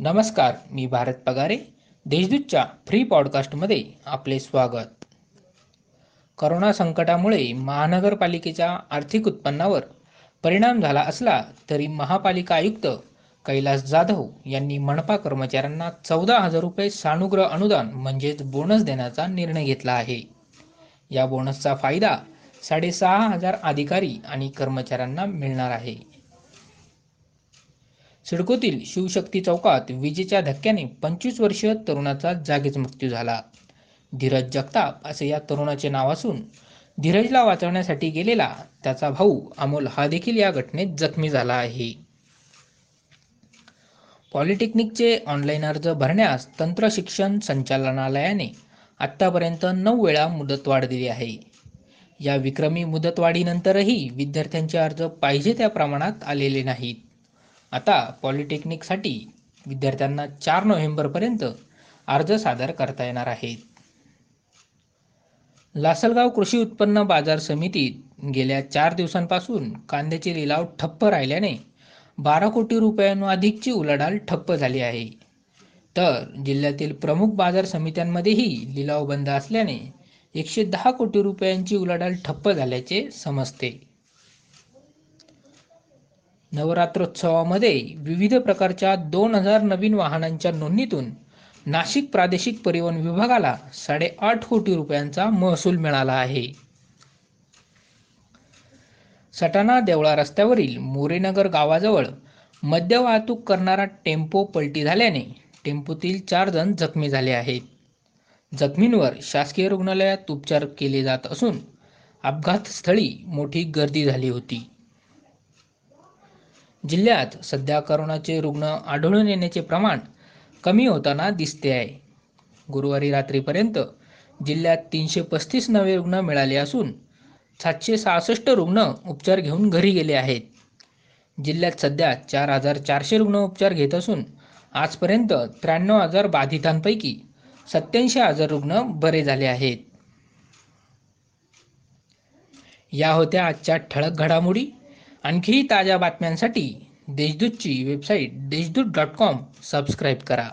नमस्कार मी भारत पगारे देशदूतच्या फ्री पॉडकास्टमध्ये आपले स्वागत. करोना संकटामुळे महानगरपालिकेच्या आर्थिक उत्पन्नावर परिणाम झाला असला तरी महापालिका आयुक्त कैलास जाधव यांनी मनपा कर्मचाऱ्यांना चौदा हजार रुपये सानुग्रह अनुदान म्हणजेच बोनस देण्याचा निर्णय घेतला आहे. या बोनसचा फायदा साडेसहा हजार अधिकारी आणि कर्मचाऱ्यांना मिळणार आहे. सिडकोतील शिवशक्ती चौकात विजेच्या धक्क्याने पंचवीस वर्षीय तरुणाचा जागीच मृत्यू झाला. धीरज जगताप असे या तरुणाचे नाव असून धीरजला वाचवण्यासाठी गेलेला त्याचा भाऊ अमोल हा देखील या घटनेत जखमी झाला आहे. पॉलिटेक्निकचे ऑनलाईन अर्ज भरण्यास तंत्र शिक्षण संचालनालयाने आत्तापर्यंत नऊ वेळा मुदतवाढ दिली आहे. या विक्रमी मुदतवाढीनंतरही विद्यार्थ्यांचे अर्ज पाहिजे त्या प्रमाणात आलेले नाहीत. आता पॉलिटेक्निकसाठी विद्यार्थ्यांना चार नोव्हेंबरपर्यंत अर्ज सादर करता येणार आहेत. लासलगाव कृषी उत्पन्न बाजार समितीत गेल्या चार दिवसांपासून कांद्याचे लिलाव ठप्प राहिल्याने बारा कोटी रुपयांहून अधिकची उलाढाल ठप्प झाली आहे. तर जिल्ह्यातील प्रमुख बाजार समित्यांमध्येही लिलाव बंद असल्याने एकशे दहा कोटी रुपयांची उलाढाल ठप्प झाल्याचे समजते. नवरात्रोत्सवामध्ये विविध प्रकारच्या दोन हजार नवीन वाहनांच्या नोंदणीतून नाशिक प्रादेशिक परिवहन विभागाला साडेआठ कोटी रुपयांचा महसूल मिळाला आहे. सटाणा देवळा रस्त्यावरील मोरेनगर गावाजवळ मद्य वाहतूक करणारा टेम्पो पलटी झाल्याने टेम्पोतील चार जण जखमी झाले आहेत. जखमींवर शासकीय रुग्णालयात उपचार केले जात असून अपघातस्थळी मोठी गर्दी झाली होती. जिल्ह्यात सध्या करोनाचे रुग्ण आढळून येण्याचे प्रमाण कमी होताना दिसते आहे. गुरुवारी रात्रीपर्यंत जिल्ह्यात तीनशे पस्तीस नवे रुग्ण मिळाले असून सातशे सहासष्ट रुग्ण उपचार घेऊन घरी गेले आहेत. जिल्ह्यात सध्या चार हजार चारशे रुग्ण उपचार घेत असून आजपर्यंत त्र्याण्णव हजार बाधितांपैकी सत्याऐंशी हजार रुग्ण बरे झाले आहेत. या होत्या आजच्या ठळक घडामोडी. आणखीही ताज्या बातम्यांसाठी देशदूतची website Deshdoot dot com subscribe करा.